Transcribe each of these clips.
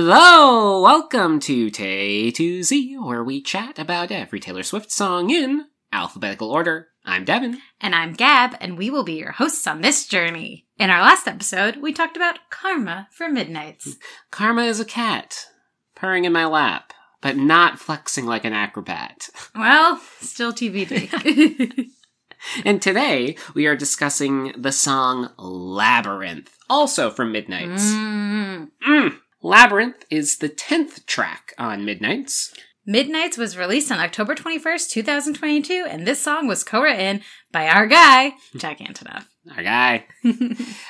Hello! Welcome to Tay to Z, where we chat about every Taylor Swift song in alphabetical order. I'm Devin. And I'm Gab, and we will be your hosts on this journey. In our last episode, we talked about karma for midnights. Karma is a cat, purring in my lap, but not flexing like an acrobat. Well, still TBD. And today, we are discussing the song Labyrinth, also from Midnights. Mm. Mm. Labyrinth is the 10th track on Midnights. Midnights was released on October 21st, 2022, and this song was co written by our guy, Jack Antonoff. Our guy.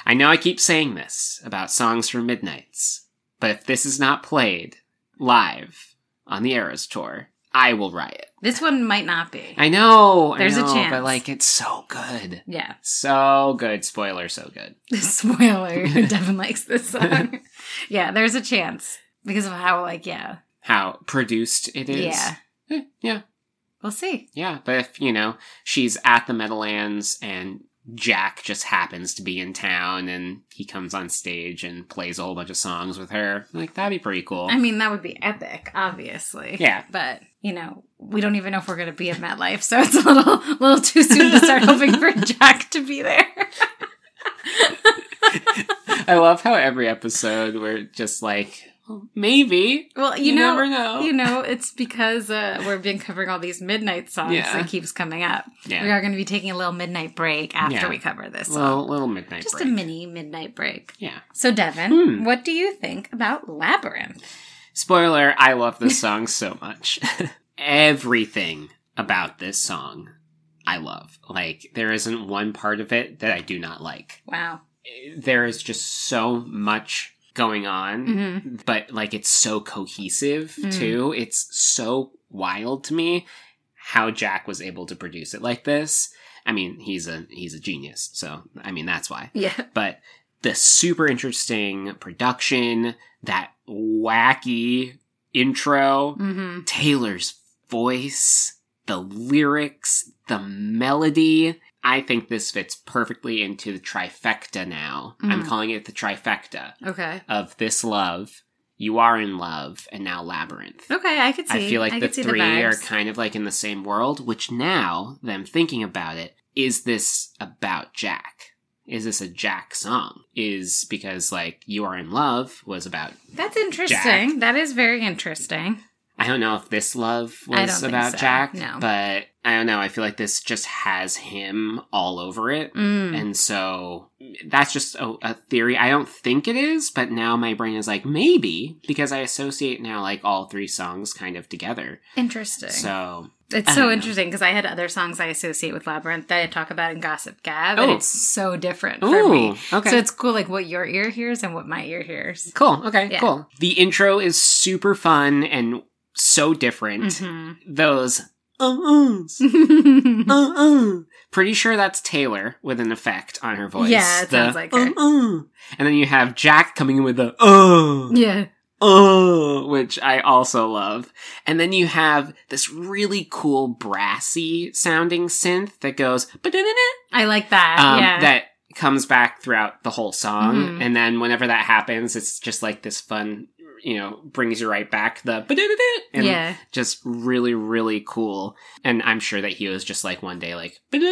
I know I keep saying this about songs from Midnights, but if this is not played live on the Eras tour, I will riot. This one might not be. I know, I There's a chance. but like it's so good, Yeah. so good. Spoiler, so good. Spoiler. Devin likes this song. yeah, there's a chance. Because of how, like, yeah. How produced it is. Yeah. Eh, yeah, We'll see. yeah. But if you know she's at the Meadowlands and Jack just happens to be in town and he comes on stage and plays a whole bunch of songs with her, like that'd be pretty cool. I mean, that would be epic, obviously. Yeah. But, you know, we don't even know if we're going to be at MetLife, so it's a little, little too soon to start hoping for Jack to be there. I love how every episode we're just like, well, maybe. Well, you, You know, never know. You know, it's because uh, we've been covering all these midnight songs Yeah. that keeps coming up. Yeah. We are going to be taking a little midnight break after Yeah. we cover this song. Little, little midnight Just break. a mini midnight break. yeah. So, Devin, Hmm. what do you think about Labyrinth? Spoiler, I love this song so much. Everything about this song I love. Like, there isn't one part of it that I do not like. Wow. There is just so much going on, hmm but like it's so cohesive Mm. too. It's so wild to me how Jack was able to produce it like this. I mean, he's a he's a genius. So, I mean, that's why. Yeah. but the super interesting production, that wacky intro, hmm Taylor's voice, the lyrics, the melody. I think this fits perfectly into the trifecta now. I'm Mhm. calling it the trifecta Okay. of this love, you are in love, and now labyrinth. Okay, I could see. I feel like the could see three are kind of like in the same world, which now that I'm thinking about it, is this about Jack? Is this a Jack song? Is because like You Are in Love was about That's interesting. That is very interesting. I don't know if this love was about so, Jack, no. but I don't know. I feel like this just has him all over it. Mm. And so that's just a, a theory. I don't think it is, but now my brain is like, maybe, because I associate now like all three songs kind of together. Interesting. So It's so know. interesting because I had other songs I associate with Labyrinth that I talk about in Gossip Gab, and Oh. it's so different for me. okay. So it's cool, like what your ear hears and what my ear hears. Cool. Okay. Yeah. Cool. The intro is super fun and so different. Mhm. Those uh-uhs, uh-uh. Pretty sure that's Taylor with an effect on her voice. Yeah, it sounds like her. uh-uh. And then you have Jack coming in with the uh, yeah. uh, which I also love. And then you have this really cool brassy sounding synth that goes ba-da-da-da, I like that. um, yeah. that comes back throughout the whole song. Mhm. And then whenever that happens, it's just like this fun, you know, brings you right back the and yeah. just really, really cool. And I'm sure that he was just like one day like, and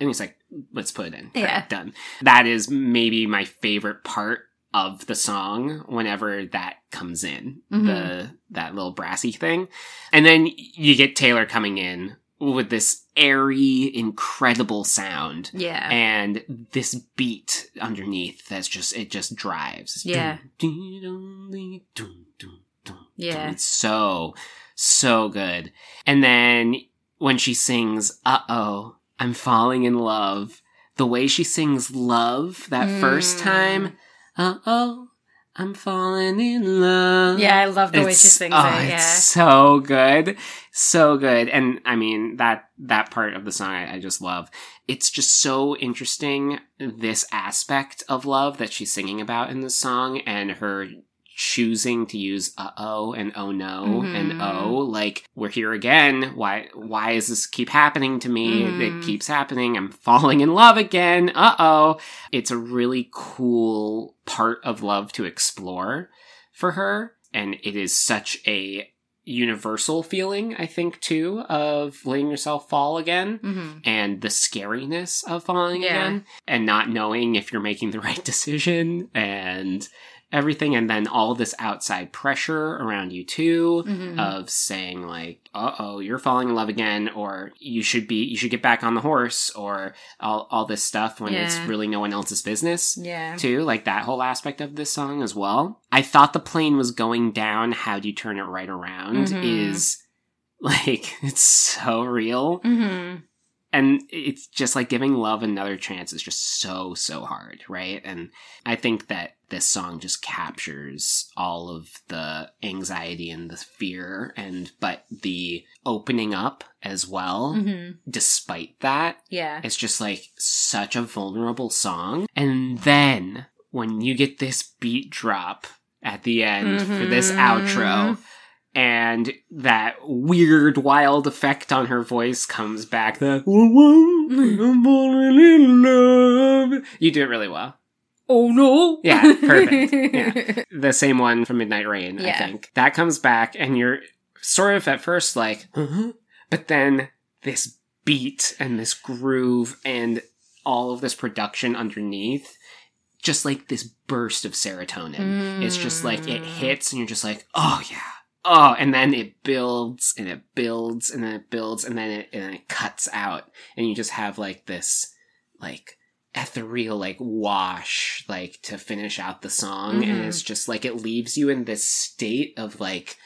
he's like, let's put it in. Yeah. Done. That is maybe my favorite part of the song whenever that comes in Mhm. the that little brassy thing and then you get taylor coming in with this airy incredible sound Yeah. and this beat underneath that's just it just drives It's Yeah. dun, dun, dun, Yeah. it's so so good and then when she sings uh-oh i'm falling in love the way she sings love that first Mm. time uh-oh i'm falling in love yeah, I love the way she sings oh, it. Yeah. It's so good. So good. And I mean that that part of the song I, I just love. It's just so interesting this aspect of love that she's singing about in the song and her choosing to use uh oh and oh no Mhm. and oh like we're here again why why does this keep happening to me Mhm. it keeps happening i'm falling in love again uh oh it's a really cool part of love to explore for her and it is such a universal feeling, I think, too, of letting yourself fall again Mm-hmm. and the scariness of falling Yeah. again and not knowing if you're making the right decision and everything and then all this outside pressure around you too Mhm. of saying like uh-oh you're falling in love again or you should be you should get back on the horse or all, all this stuff when it's really no one else's business yeah. too like that whole aspect of this song as well i thought the plane was going down how do you turn it right around Mhm. is like it's so real Mm-hmm. And it's just like giving love another chance is just so so hard right and i think that this song just captures all of the anxiety and the fear and but the opening up as well Mm-hmm. despite that Yeah. it's just like such a vulnerable song and then when you get this beat drop at the end for this Mhm. outro and that weird wild effect on her voice comes back the I'm falling in you do it really well Oh no! Yeah, perfect. Yeah. the same one from midnight rain i think that comes back and you're sort of at first like uh-huh. but then this beat and this groove and all of this production underneath just like this burst of serotonin it's just like it Mm. hits and you're just like oh yeah oh and then it builds and it builds and then it builds and then it and then it cuts out. And you just have like this like ethereal like wash like to finish out the song. And Mhm. it's just like it leaves you in this state of like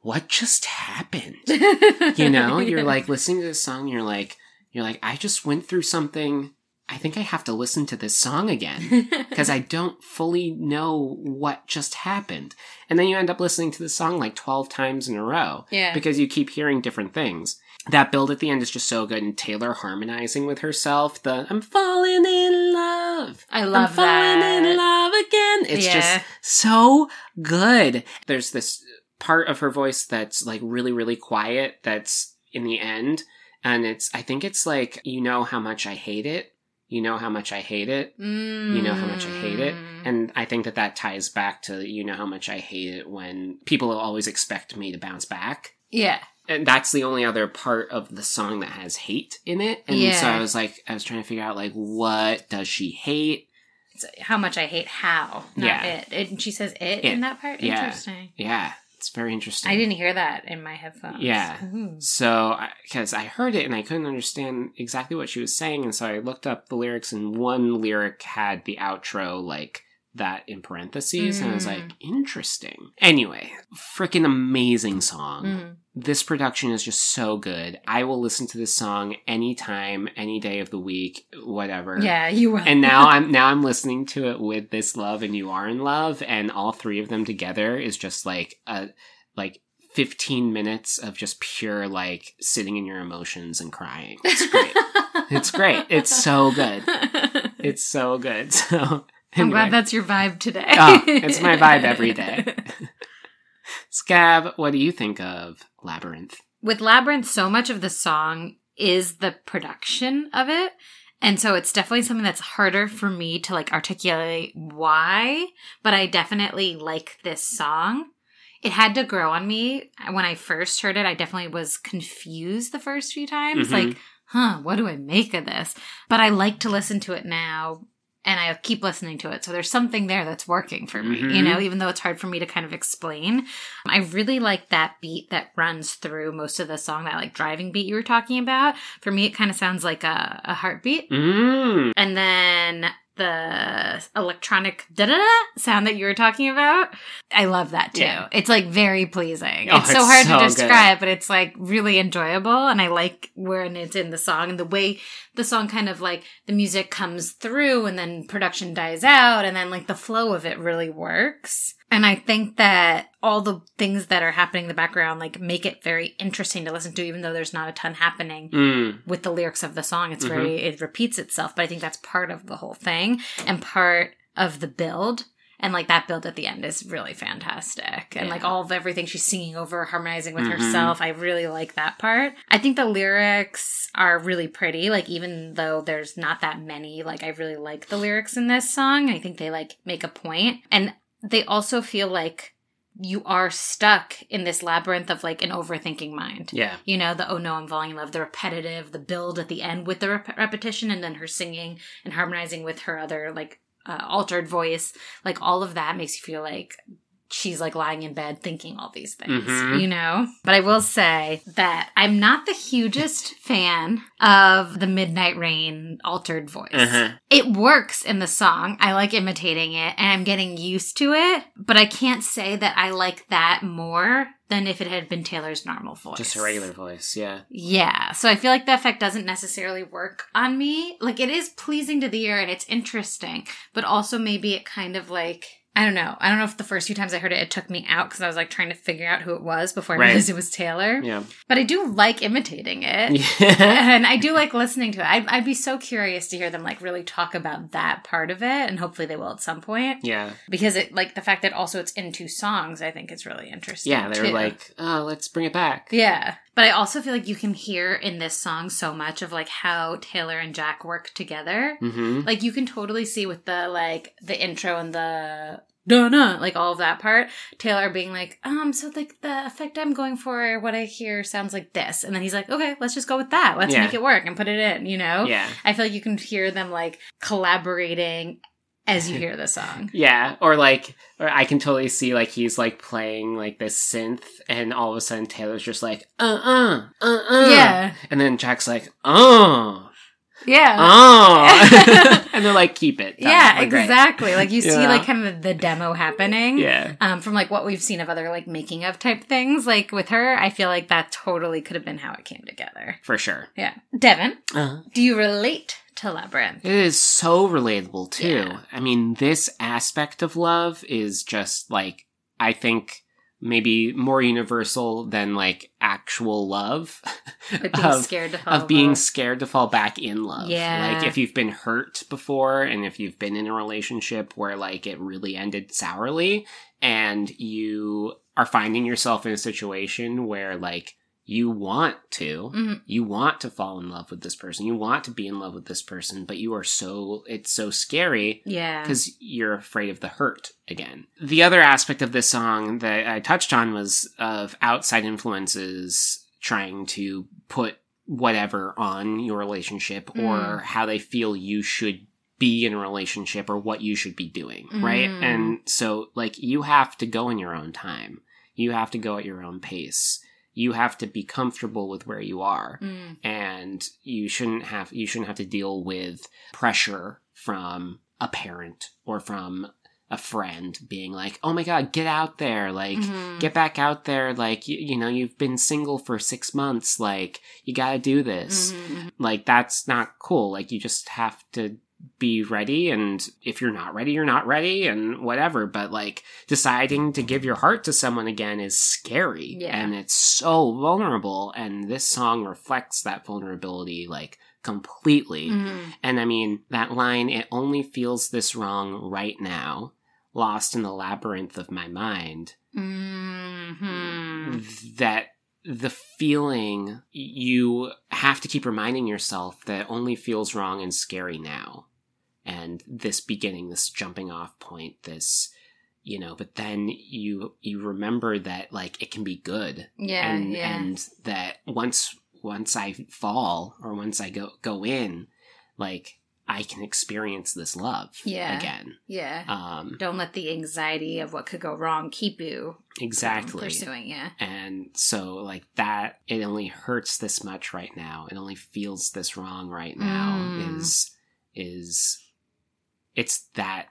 what just happened? You know? You're like listening to this song and you're like you're like i just went through something i think i have to listen to this song again because I don't fully know what just happened. And then you end up listening to the song like 12 times in a row yeah. because you keep hearing different things. That build at the end is just so good, and Taylor harmonizing with herself. The I'm falling in love. I love I'm falling in love again. It's Yeah. just so good. There's this part of her voice that's like really, really quiet. That's in the end, and it's I think it's like you know how much I hate it. You know how much I hate it. You know how much I hate it. Mm. And I think that that ties back to, you know, how much I hate it when people always expect me to bounce back. yeah. And that's the only other part of the song that has hate in it. And so I was like, I was trying to figure out, like, what does she hate? It's how much I hate how, not Yeah. it. she says it, It. in that part. Yeah. Interesting. Yeah, it's very interesting. I didn't hear that in my headphones. Yeah. Ooh. So, because I heard it and I couldn't understand exactly what she was saying, and so I looked up the lyrics, and one lyric had the outro like that in parentheses, and I was Mm. like, interesting. Anyway, freaking amazing song. Mhm. This production is just so good. I will listen to this song anytime, any day of the week, whatever. Yeah, you will. And now I'm now I'm listening to it with this love and you are in love, and all three of them together is just like a like 15 minutes of just pure like sitting in your emotions and crying. It's great. it's great. It's so good. It's so good. So I'm glad that's your vibe today. Oh, it's my vibe every day. Scab, what do you think of Labyrinth? With Labyrinth, so much of the song is the production of it. And so it's definitely something that's harder for me to like articulate why, but I definitely like this song. It had to grow on me. When I first heard it, I definitely was confused the first few times. Mhm. Like, huh, what do I make of this? But I like to listen to it now and I keep listening to it. So there's something there that's working for me, you Mhm. know, even though it's hard for me to kind of explain. I really like that beat that runs through most of the song, that like driving beat you were talking about. For me, it kind of sounds like a, a heartbeat. Mm. And then the electronic da da sound that you were talking about, I love that too. Yeah. It's like very pleasing. Oh, it's so it's hard so to good. describe, but it's like really enjoyable. And I like when it's in the song and the way the song kind of like the music comes through and then production dies out and then like the flow of it really works. And I think that all the things that are happening in the background like make it very interesting to listen to, even though there's not a ton happening Mm. with the lyrics of the song. It's Mhm. very, it repeats itself, but I think that's part of the whole thing and part of the build. And like that build at the end is really fantastic. And like all of everything she's singing over, harmonizing with Mhm. herself. I really like that part. I think the lyrics are really pretty. Like even though there's not that many, like I really like the lyrics in this song. I think they like make a point. And they also feel like you are stuck in this labyrinth of like an overthinking mind. Yeah. You know, the oh no, I'm falling in love, the repetitive, the build at the end with the rep- repetition, and then her singing and harmonizing with her other like uh, altered voice. Like all of that makes you feel like she's like lying in bed thinking all these things, Mhm. you know? But I will say that I'm not the hugest fan of the Midnight Rain altered voice. Uh-huh. It works in the song. I like imitating it and I'm getting used to it, but I can't say that I like that more than if it had been Taylor's normal voice. Just a regular voice. Yeah. Yeah. So I feel like the effect doesn't necessarily work on me. Like it is pleasing to the ear and it's interesting, but also maybe it kind of like I don't know. I don't know if the first few times I heard it, it took me out because I was like trying to figure out who it was before I Right. realized it was Taylor. Yeah. But I do like imitating it. Yeah. And I do like listening to it. I'd, I'd be so curious to hear them like really talk about that part of it, and hopefully they will at some point. yeah. Because it like the fact that also it's in two songs, I think is really interesting. Yeah. They were too. like, oh, let's bring it back. Yeah. But I also feel like you can hear in this song so much of like how Taylor and Jack work together. Mm-hmm. Like you can totally see with the like the intro and the Donna, like all of that part, Taylor being like, um, so like the effect I'm going for, what I hear sounds like this. And then he's like, okay, let's just go with that. Let's Yeah. make it work and put it in, you know? Yeah. I feel like you can hear them like collaborating as you hear the song. Yeah, or like, or I can totally see like he's like playing like this synth, and all of a sudden Taylor's just like, uh uh, uh uh. Yeah. And then Jack's like, oh, Yeah. oh. and they're like, keep it. Done. yeah, We're great. exactly. Like you see Yeah. like kind of the demo happening. Yeah. Um, from like what we've seen of other like making of type things, like with her, I feel like that totally could have been how it came together. For sure. Yeah. Devin, Uh-huh. do you relate to Labyrinth? It is so relatable too. Yeah. I mean, this aspect of love is just like I think maybe more universal than like actual love being of, scared to fall of being in scared to fall back in love. Yeah. Like if you've been hurt before and if you've been in a relationship where like it really ended sourly and you are finding yourself in a situation where like you want to Mhm. you want to fall in love with this person you want to be in love with this person but you are so it's so scary Yeah. because you're afraid of the hurt again. The other aspect of this song that I touched on was of outside influences trying to put whatever on your relationship or Mm. how they feel you should be in a relationship or what you should be doing, right? Mm. And so, like, you have to go in your own time. You have to go at your own pace. You have to be comfortable with where you are Mm. and you shouldn't have you shouldn't have to deal with pressure from a parent or from a friend being like oh my god get out there like Mhm. get back out there like you, you know you've been single for six months like you gotta do this Mhm. like that's not cool like you just have to be ready and if you're not ready you're not ready and whatever but like deciding to give your heart to someone again is scary Yeah. and it's so vulnerable and this song reflects that vulnerability like completely Mhm. and i mean that line it only feels this wrong right now lost in the labyrinth of my mind Mhm. that the feeling you have to keep reminding yourself that only feels wrong and scary now and this beginning this jumping off point this you know but then you you remember that like it can be good Yeah. and yeah. and that once once i fall or once i go go in like i can experience this love Yeah. again yeah. um Don't let the anxiety of what could go wrong keep you from exactly pursuing it. And so, like, that, it only hurts this much right now. It only feels this wrong right now Mm. is, is, it's that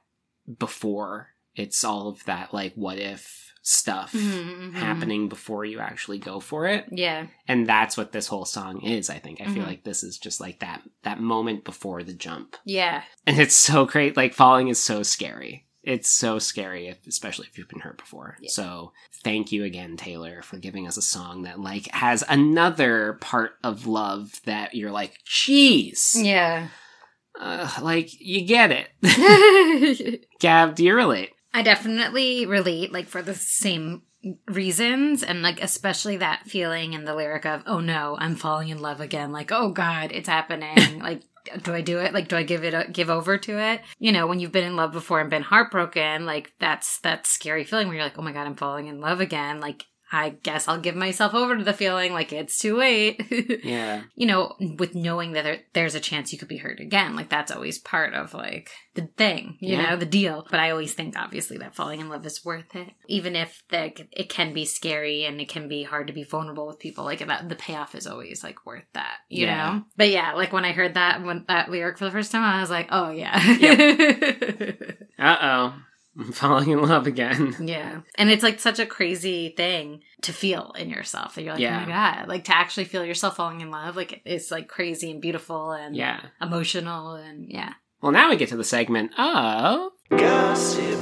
before. It's all of that, like, what if stuff Mhm, mhm. happening before you actually go for it. Yeah. And that's what this whole song is, I think. I feel Mhm. like this is just like that, that moment before the jump. Yeah. And it's so great. Like, falling is so scary. It's so scary, if, especially if you've been hurt before. Yeah. So, thank you again, Taylor, for giving us a song that, like, has another part of love that you're like, jeez. Yeah. Uh, like, you get it. Gab, do you relate? I definitely relate, like for the same reasons, and like especially that feeling in the lyric of "Oh no, I'm falling in love again." Like, oh god, it's happening. like do I do it? Like, do I give it, a, give over to it? You know, when you've been in love before and been heartbroken, like that's that scary feeling where you're like, oh my God, I'm falling in love again. Like, I guess I'll give myself over to the feeling like it's too late. Yeah. you know, with knowing that there, there's a chance you could be hurt again. Like that's always part of like the thing, you Yeah. know, the deal. But I always think obviously that falling in love is worth it. Even if the, it can be scary and it can be hard to be vulnerable with people, like that the payoff is always like worth that, you Yeah. know? But yeah, like when I heard that when that lyric for the first time, I was like, oh yeah. Uh oh. I'm falling in love again. Yeah. And it's like such a crazy thing to feel in yourself. That you're like, Yeah. oh my God. Like to actually feel yourself falling in love. Like it's like crazy and beautiful and Yeah. emotional and yeah. Well, now we get to the segment of. Gossip.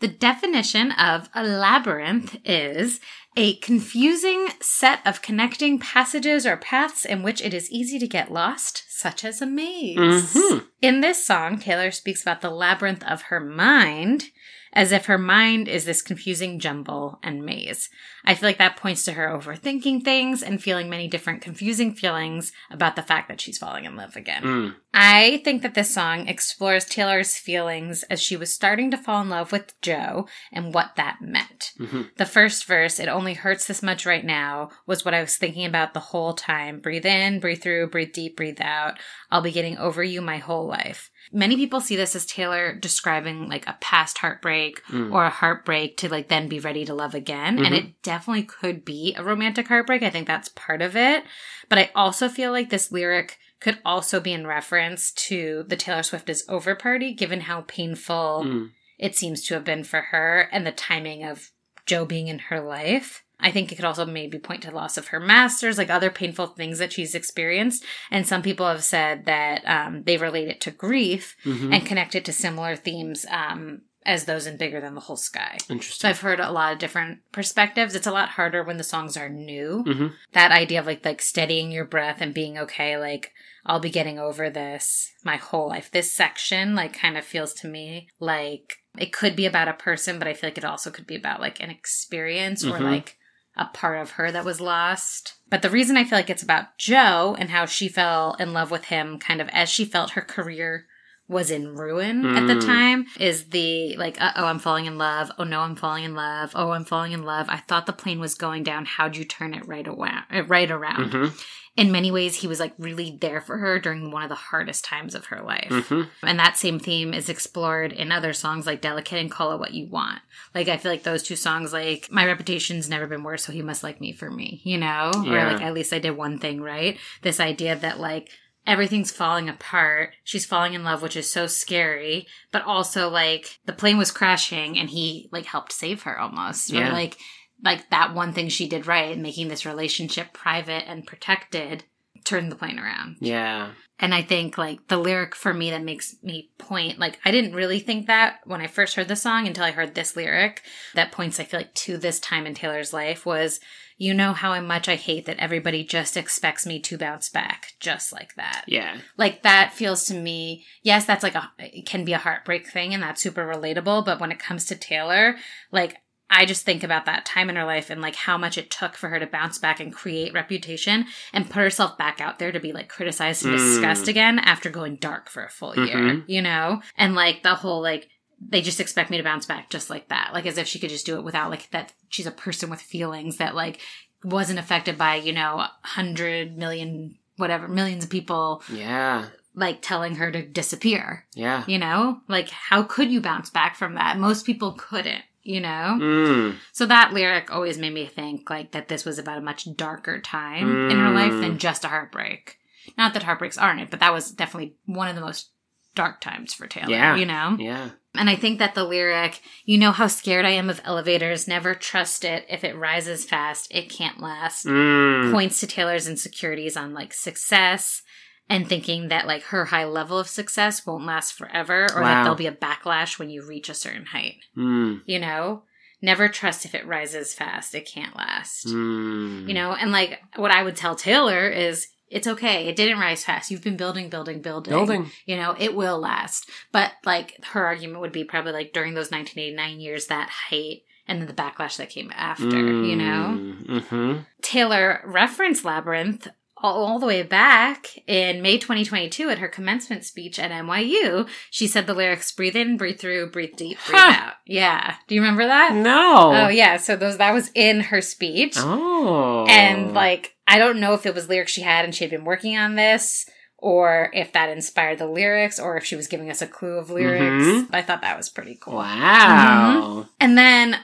The definition of a labyrinth is a confusing set of connecting passages or paths in which it is easy to get lost, such as a maze. Mhm. In this song, Taylor speaks about the labyrinth of her mind as if her mind is this confusing jumble and maze. I feel like that points to her overthinking things and feeling many different confusing feelings about the fact that she's falling in love again. Mm. I think that this song explores Taylor's feelings as she was starting to fall in love with Joe and what that meant. Mhm. The first verse, it only hurts this much right now, was what I was thinking about the whole time. Breathe in, breathe through, breathe deep, breathe out. I'll be getting over you my whole life. Many people see this as Taylor describing like a past heartbreak Mm. or a heartbreak to like then be ready to love again. And Mhm. it definitely could be a romantic heartbreak. I think that's part of it. But I also feel like this lyric could also be in reference to the Taylor Swift is over party, given how painful Mm. it seems to have been for her and the timing of Joe being in her life. I think it could also maybe point to loss of her masters, like other painful things that she's experienced. And some people have said that um, they relate it to grief Mhm. and connect it to similar themes um, as those in Bigger Than the Whole Sky. So Interesting. I've heard a lot of different perspectives. It's a lot harder when the songs are new. Mhm. That idea of like like steadying your breath and being okay, like I'll be getting over this my whole life. This section like kind of feels to me like it could be about a person, but I feel like it also could be about like an experience or Mhm. like a part of her that was lost. But the reason I feel like it's about Joe and how she fell in love with him kind of as she felt her career was in ruin at the Mm. time is the like uh oh I'm falling in love oh no I'm falling in love oh I'm falling in love I thought the plane was going down how'd you turn it right around right around Mhm. In many ways he was like really there for her during one of the hardest times of her life Mhm. and that same theme is explored in other songs like Delicate and Call It What You Want. Like, I feel like those two songs, like, my reputation's never been worse, so he must like me for me, you know? Or like, at least I did one thing right. This idea that, like, everything's falling apart. She's falling in love, which is so scary, but also, like, the plane was crashing and he, like, helped save her almost. Or, like, like that one thing she did right, making this relationship private and protected, turned the plane around. Yeah. And I think like the lyric for me that makes me point, like I didn't really think that when I first heard the song until I heard this lyric that points, I feel like, to this time in Taylor's life was, you know how much I hate that everybody just expects me to bounce back just like that. Yeah. Like that feels to me, yes, that's like a, it can be a heartbreak thing and that's super relatable. But when it comes to Taylor, like I just think about that time in her life and like how much it took for her to bounce back and create reputation and put herself back out there to be like criticized and Mm. discussed again after going dark for a full year, Mhm. you know? And like the whole like, they just expect me to bounce back just like that. Like as if she could just do it without like that she's a person with feelings that like wasn't affected by, you know, a hundred million, whatever, millions of people Yeah. like telling her to disappear. Yeah. You know? Like how could you bounce back from that? Most people couldn't, you know? Mm. So that lyric always made me think like that this was about a much darker time in her life Mm. than just a heartbreak. Not that heartbreaks aren't it, but that was definitely one of the most dark times for Taylor, Yeah. you know? Yeah. And I think that the lyric, you know how scared I am of elevators, never trust it. If it rises fast, it can't last, Mm. points to Taylor's insecurities on like success and thinking that like her high level of success won't last forever or that there'll be a backlash when you reach a certain height. Mm. You know? Never trust if it rises fast, it can't last. Mm. You know, and like what I would tell Taylor is it's okay. It didn't rise fast. You've been building, building, building. Building. You know, it will last. But like her argument would be probably like during those 1989 years, that height and then the backlash that came after, you know? Mm-hmm. Taylor referenced Labyrinth all, all the way back in May 2022 at her commencement speech at NYU. She said the lyrics breathe in, breathe through, breathe deep, breathe Huh. out. Yeah. Do you remember that? No. Oh, yeah. So those that was in her speech. Oh. And like, I don't know if it was lyrics she had and she had been working on this, or if that inspired the lyrics, or if she was giving us a clue of lyrics. Mhm. I thought that was pretty cool. Wow. And then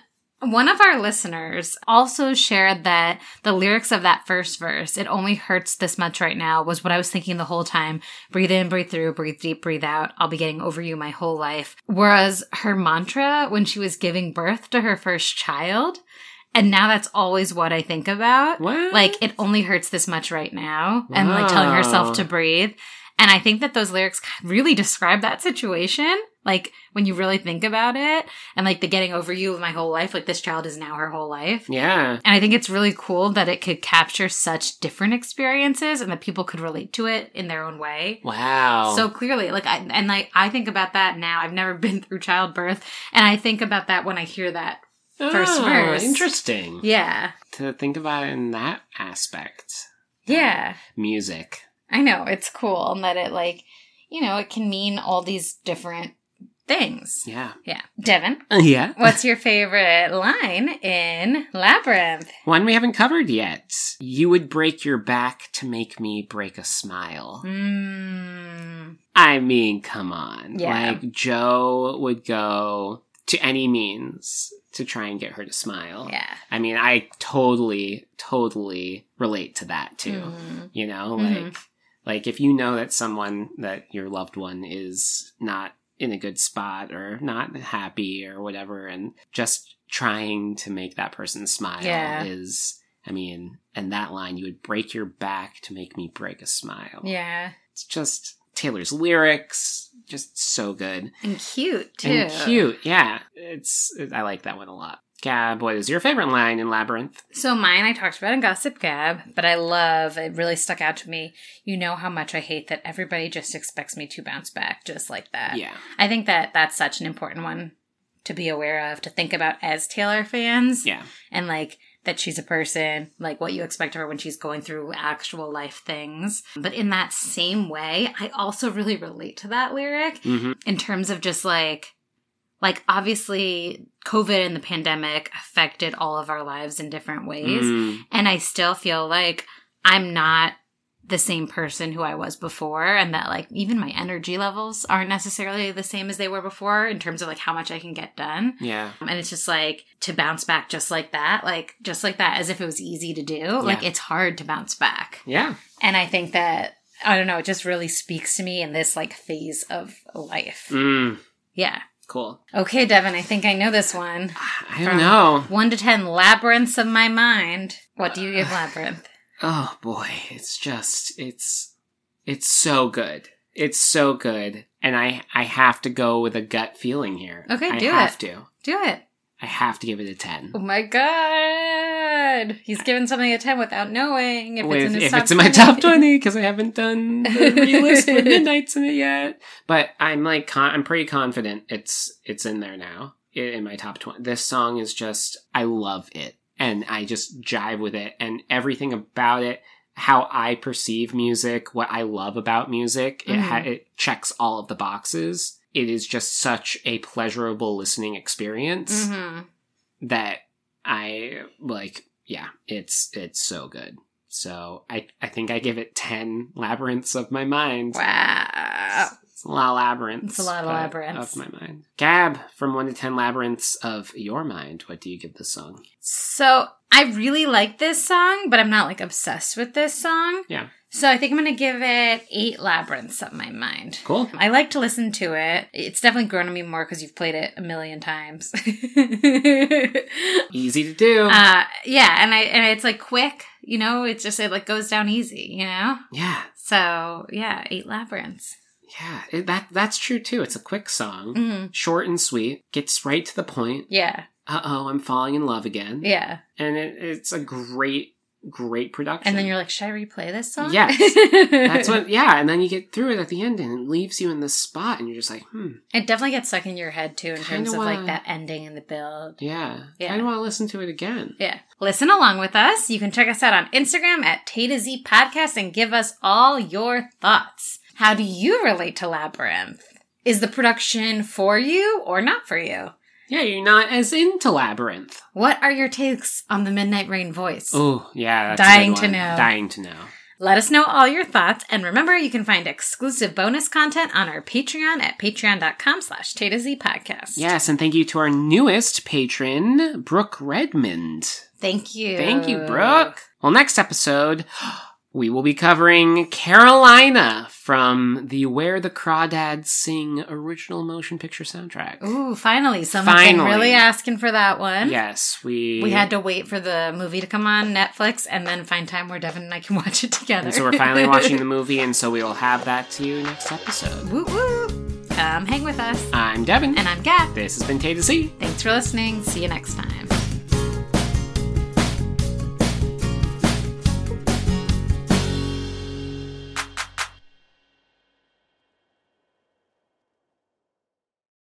one of our listeners also shared that the lyrics of that first verse, it only hurts this much right now, was what I was thinking the whole time. Breathe in, breathe through, breathe deep, breathe out. I'll be getting over you my whole life. Whereas her mantra when she was giving birth to her first child, and now that's always what I think about. What? Like it only hurts this much right now, and like telling Wow. herself to breathe. And I think that those lyrics really describe that situation. Like when you really think about it, and like the getting over you of my whole life, like this child is now her whole life. Yeah. And I think it's really cool that it could capture such different experiences and that people could relate to it in their own way. Wow. So clearly, like, I, and like, I think about that now. I've never been through childbirth, and I think about that when I hear that. first Oh, verse. Interesting. Yeah. To think about it in that aspect. Yeah. Music. I know. It's cool. And that it, like, you know, it can mean all these different things. Yeah. Yeah. Devin, Yeah. what's your favorite line in Labyrinth? One we haven't covered yet. You would break your back to make me break a smile. Mm. I mean, come on. Yeah. Like, Joe would go to any means to try and get her to smile. Yeah. I mean, I totally, totally relate to that too. Mm. You know, Mhm. like, like if you know that someone that your loved one is not in a good spot or not happy or whatever, and just trying to make that person smile Yeah. is, I mean, and that line, you would break your back to make me break a smile. Yeah. It's just Taylor's lyrics, just so good And cute, too. and cute. Yeah, it's I like that one a lot. Gab, what is your favorite line in Labyrinth? So mine I talked about in Gossip Gab, but I love it really stuck out to me. You know how much I hate that everybody just expects me to bounce back just like that. Yeah, I think that that's such an important one to be aware of, to think about as Taylor fans. yeah, And like that she's a person, like what you expect of her when she's going through actual life things. But in that same way, I also really relate to that lyric hmm in terms of just like like obviously covid and the pandemic affected all of our lives in different ways. Mm, and i still feel like i'm not the same person who i was before and that like even my energy levels aren't necessarily the same as they were before in terms of like how much i can get done. Yeah, and it's just like to bounce back just like that like just like that as if it was easy to do like it's hard to bounce back. Yeah. and i think that i don't know it just really speaks to me in this like phase of life. Mm, yeah cool. Okay, Devin, I think I know this one. I don't From- know. One to ten labyrinths of my mind. What do you give labyrinth? Oh boy, it's just it's it's so good. It's so good, and I I have to go with a gut feeling here. Okay, I do have it. to. Do it. I have to give it a ten. Oh my god. He's given something a ten without knowing. If With- it's in his if top it's in my 20. top 20 because i haven't done the relist with midnights in it yet. But i'm like con- i'm pretty confident it's it's in there now in my top 20 this song is just i love it. And i just jive with it. And everything about it how i perceive music what i love about music it, ha- Mhm. it checks all of the boxes. It is just such a pleasurable listening experience Mhm. that I like yeah, it's it's so good. So I I think I give it ten labyrinths of my mind. Wow. It's a lot of labyrinths. It's a lot of labyrinths. of my mind. Gab, from one to ten labyrinths of your mind, what do you give this song? So I really like this song, but I'm not like obsessed with this song. Yeah. So I think I'm gonna give it eight labyrinths of my mind. Cool. I like to listen to it. It's definitely grown on me more because you've played it a million times. Easy to do. uh, yeah, and I and it's like quick. You know, it's just it like goes down easy. You know, yeah. so yeah, eight labyrinths. Yeah. It, that that's true too. It's a quick song. hmm Short and sweet. Gets right to the point. Yeah, Uh oh, I'm falling in love again. yeah, and it, it's a great great production. And then you're like, should I replay this song? Yes. That's what, yeah. And then you get through it at the end and it leaves you in this spot and you're just like, hmm, It definitely gets stuck in your head too in Kinda terms of wanna- like that ending and the build. yeah. Yeah. I kind of want to listen to it again. Yeah. Listen along with us. You can check us out on Instagram at Tay to Z Podcast and give us all your thoughts. How do you relate to Labyrinth? Is the production for you or not for you? Yeah, you're not as into Labyrinth. What are your takes on the Midnight Rain voice? Oh, yeah. Dying to know. Dying to know. Let us know all your thoughts, and remember, you can find exclusive bonus content on our Patreon at patreon.com slash Tay to Z Podcast. Yes, and thank you to our newest patron, Brooke Redmond. Thank you. Thank you, Brooke. Well, next episode, we will be covering Carolina from the Where the Crawdads Sing original motion picture soundtrack. Ooh, finally. Someone's been Finally. really asking for that one. Yes, we We had to wait for the movie to come on Netflix and then find time where Devin and I can watch it together. And so we're finally watching the movie, and so we will have that to you next episode. Woo woo! Come hang with us. I'm Devin. And I'm Gab. this has been Tay to Z. Thanks for listening. See you next time.